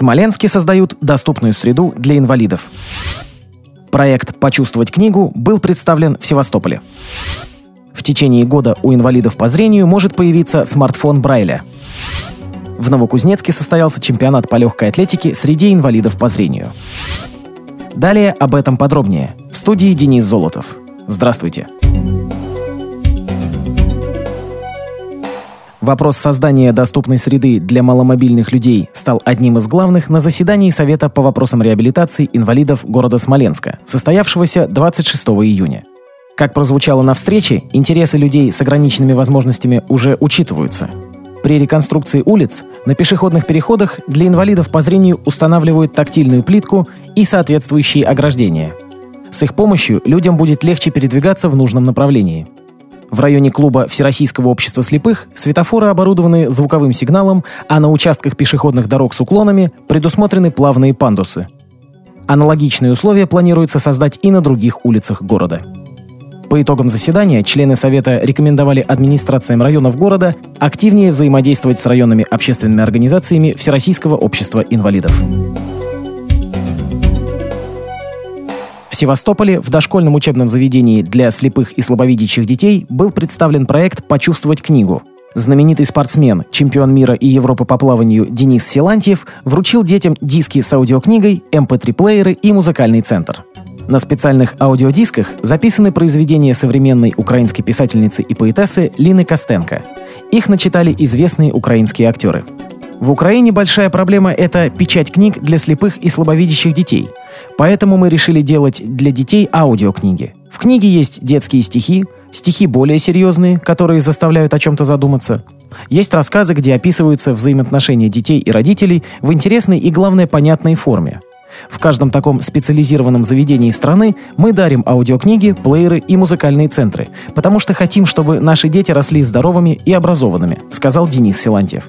Смоленске создают доступную среду для инвалидов. Проект «Почувствовать книгу» был представлен в Севастополе. В течение года у инвалидов по зрению может появиться смартфон Брайля. В Новокузнецке состоялся чемпионат по легкой атлетике среди инвалидов по зрению. Далее об этом подробнее. В студии Денис Золотов. Здравствуйте. Вопрос создания доступной среды для маломобильных людей стал одним из главных на заседании Совета по вопросам реабилитации инвалидов города Смоленска, состоявшегося 26 июня. Как прозвучало на встрече, интересы людей с ограниченными возможностями уже учитываются. При реконструкции улиц на пешеходных переходах для инвалидов по зрению устанавливают тактильную плитку и соответствующие ограждения. С их помощью людям будет легче передвигаться в нужном направлении. В районе клуба Всероссийского общества слепых светофоры оборудованы звуковым сигналом, а на участках пешеходных дорог с уклонами предусмотрены плавные пандусы. Аналогичные условия планируется создать и на других улицах города. По итогам заседания члены Совета рекомендовали администрациям районов города активнее взаимодействовать с районными общественными организациями Всероссийского общества инвалидов. В Севастополе в дошкольном учебном заведении для слепых и слабовидящих детей был представлен проект «Почувствовать книгу». Знаменитый спортсмен, чемпион мира и Европы по плаванию Денис Силантьев вручил детям диски с аудиокнигой, mp3-плееры эм и музыкальный центр. На специальных аудиодисках записаны произведения современной украинской писательницы и поэтессы Лины Костенко. Их начитали известные украинские актеры. В Украине большая проблема – это печать книг для слепых и слабовидящих детей. Поэтому мы решили делать для детей аудиокниги. В книге есть детские стихи, стихи более серьезные, которые заставляют о чем-то задуматься. Есть рассказы, где описываются взаимоотношения детей и родителей в интересной и, главное, понятной форме – в каждом таком специализированном заведении страны мы дарим аудиокниги, плееры и музыкальные центры, потому что хотим, чтобы наши дети росли здоровыми и образованными, сказал Денис Силантьев.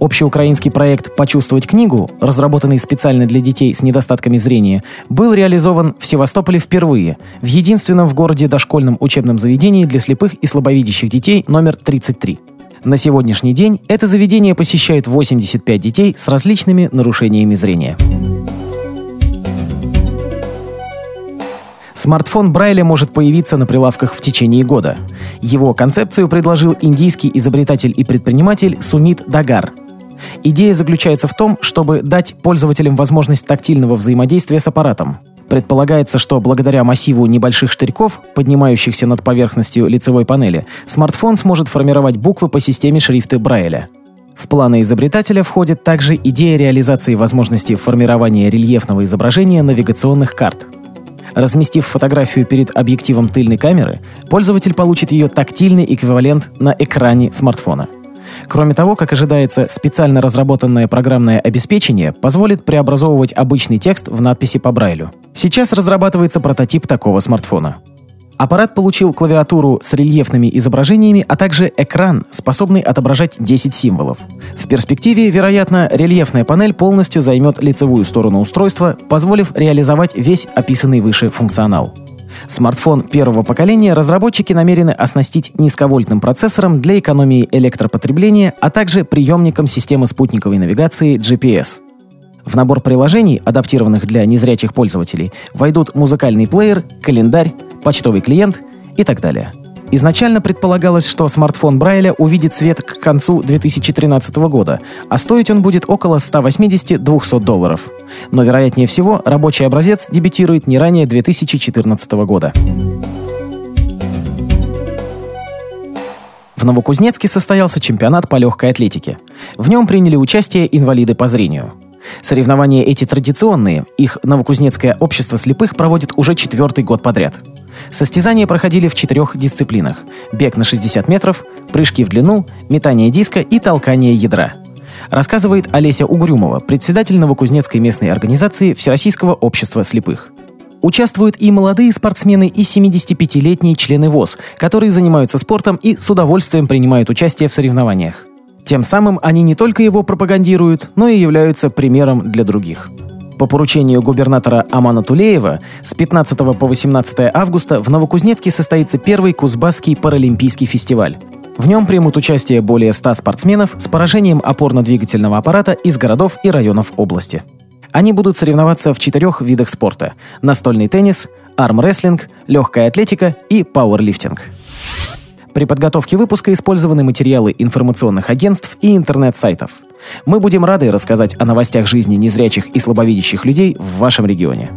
Общеукраинский проект «Почувствовать книгу», разработанный специально для детей с недостатками зрения, был реализован в Севастополе впервые, в единственном в городе дошкольном учебном заведении для слепых и слабовидящих детей номер 33. На сегодняшний день это заведение посещает 85 детей с различными нарушениями зрения. Смартфон Брайля может появиться на прилавках в течение года. Его концепцию предложил индийский изобретатель и предприниматель Сумит Дагар. Идея заключается в том, чтобы дать пользователям возможность тактильного взаимодействия с аппаратом. Предполагается, что благодаря массиву небольших штырьков, поднимающихся над поверхностью лицевой панели, смартфон сможет формировать буквы по системе шрифта Брайля. В планы изобретателя входит также идея реализации возможности формирования рельефного изображения навигационных карт – Разместив фотографию перед объективом тыльной камеры, пользователь получит ее тактильный эквивалент на экране смартфона. Кроме того, как ожидается, специально разработанное программное обеспечение позволит преобразовывать обычный текст в надписи по Брайлю. Сейчас разрабатывается прототип такого смартфона. Аппарат получил клавиатуру с рельефными изображениями, а также экран, способный отображать 10 символов. В перспективе, вероятно, рельефная панель полностью займет лицевую сторону устройства, позволив реализовать весь описанный выше функционал. Смартфон первого поколения разработчики намерены оснастить низковольтным процессором для экономии электропотребления, а также приемником системы спутниковой навигации GPS. В набор приложений, адаптированных для незрячих пользователей, войдут музыкальный плеер, календарь, почтовый клиент и так далее. Изначально предполагалось, что смартфон Брайля увидит свет к концу 2013 года, а стоить он будет около 180-200 долларов. Но, вероятнее всего, рабочий образец дебютирует не ранее 2014 года. В Новокузнецке состоялся чемпионат по легкой атлетике. В нем приняли участие инвалиды по зрению. Соревнования эти традиционные, их Новокузнецкое общество слепых проводит уже четвертый год подряд – Состязания проходили в четырех дисциплинах – бег на 60 метров, прыжки в длину, метание диска и толкание ядра. Рассказывает Олеся Угрюмова, председатель Новокузнецкой местной организации Всероссийского общества слепых. Участвуют и молодые спортсмены, и 75-летние члены ВОЗ, которые занимаются спортом и с удовольствием принимают участие в соревнованиях. Тем самым они не только его пропагандируют, но и являются примером для других. По поручению губернатора Амана Тулеева с 15 по 18 августа в Новокузнецке состоится первый Кузбасский паралимпийский фестиваль. В нем примут участие более 100 спортсменов с поражением опорно-двигательного аппарата из городов и районов области. Они будут соревноваться в четырех видах спорта – настольный теннис, армрестлинг, легкая атлетика и пауэрлифтинг. При подготовке выпуска использованы материалы информационных агентств и интернет-сайтов. Мы будем рады рассказать о новостях жизни незрячих и слабовидящих людей в вашем регионе.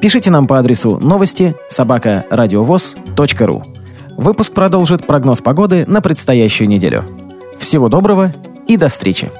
Пишите нам по адресу новости собака ру. Выпуск продолжит прогноз погоды на предстоящую неделю. Всего доброго и до встречи!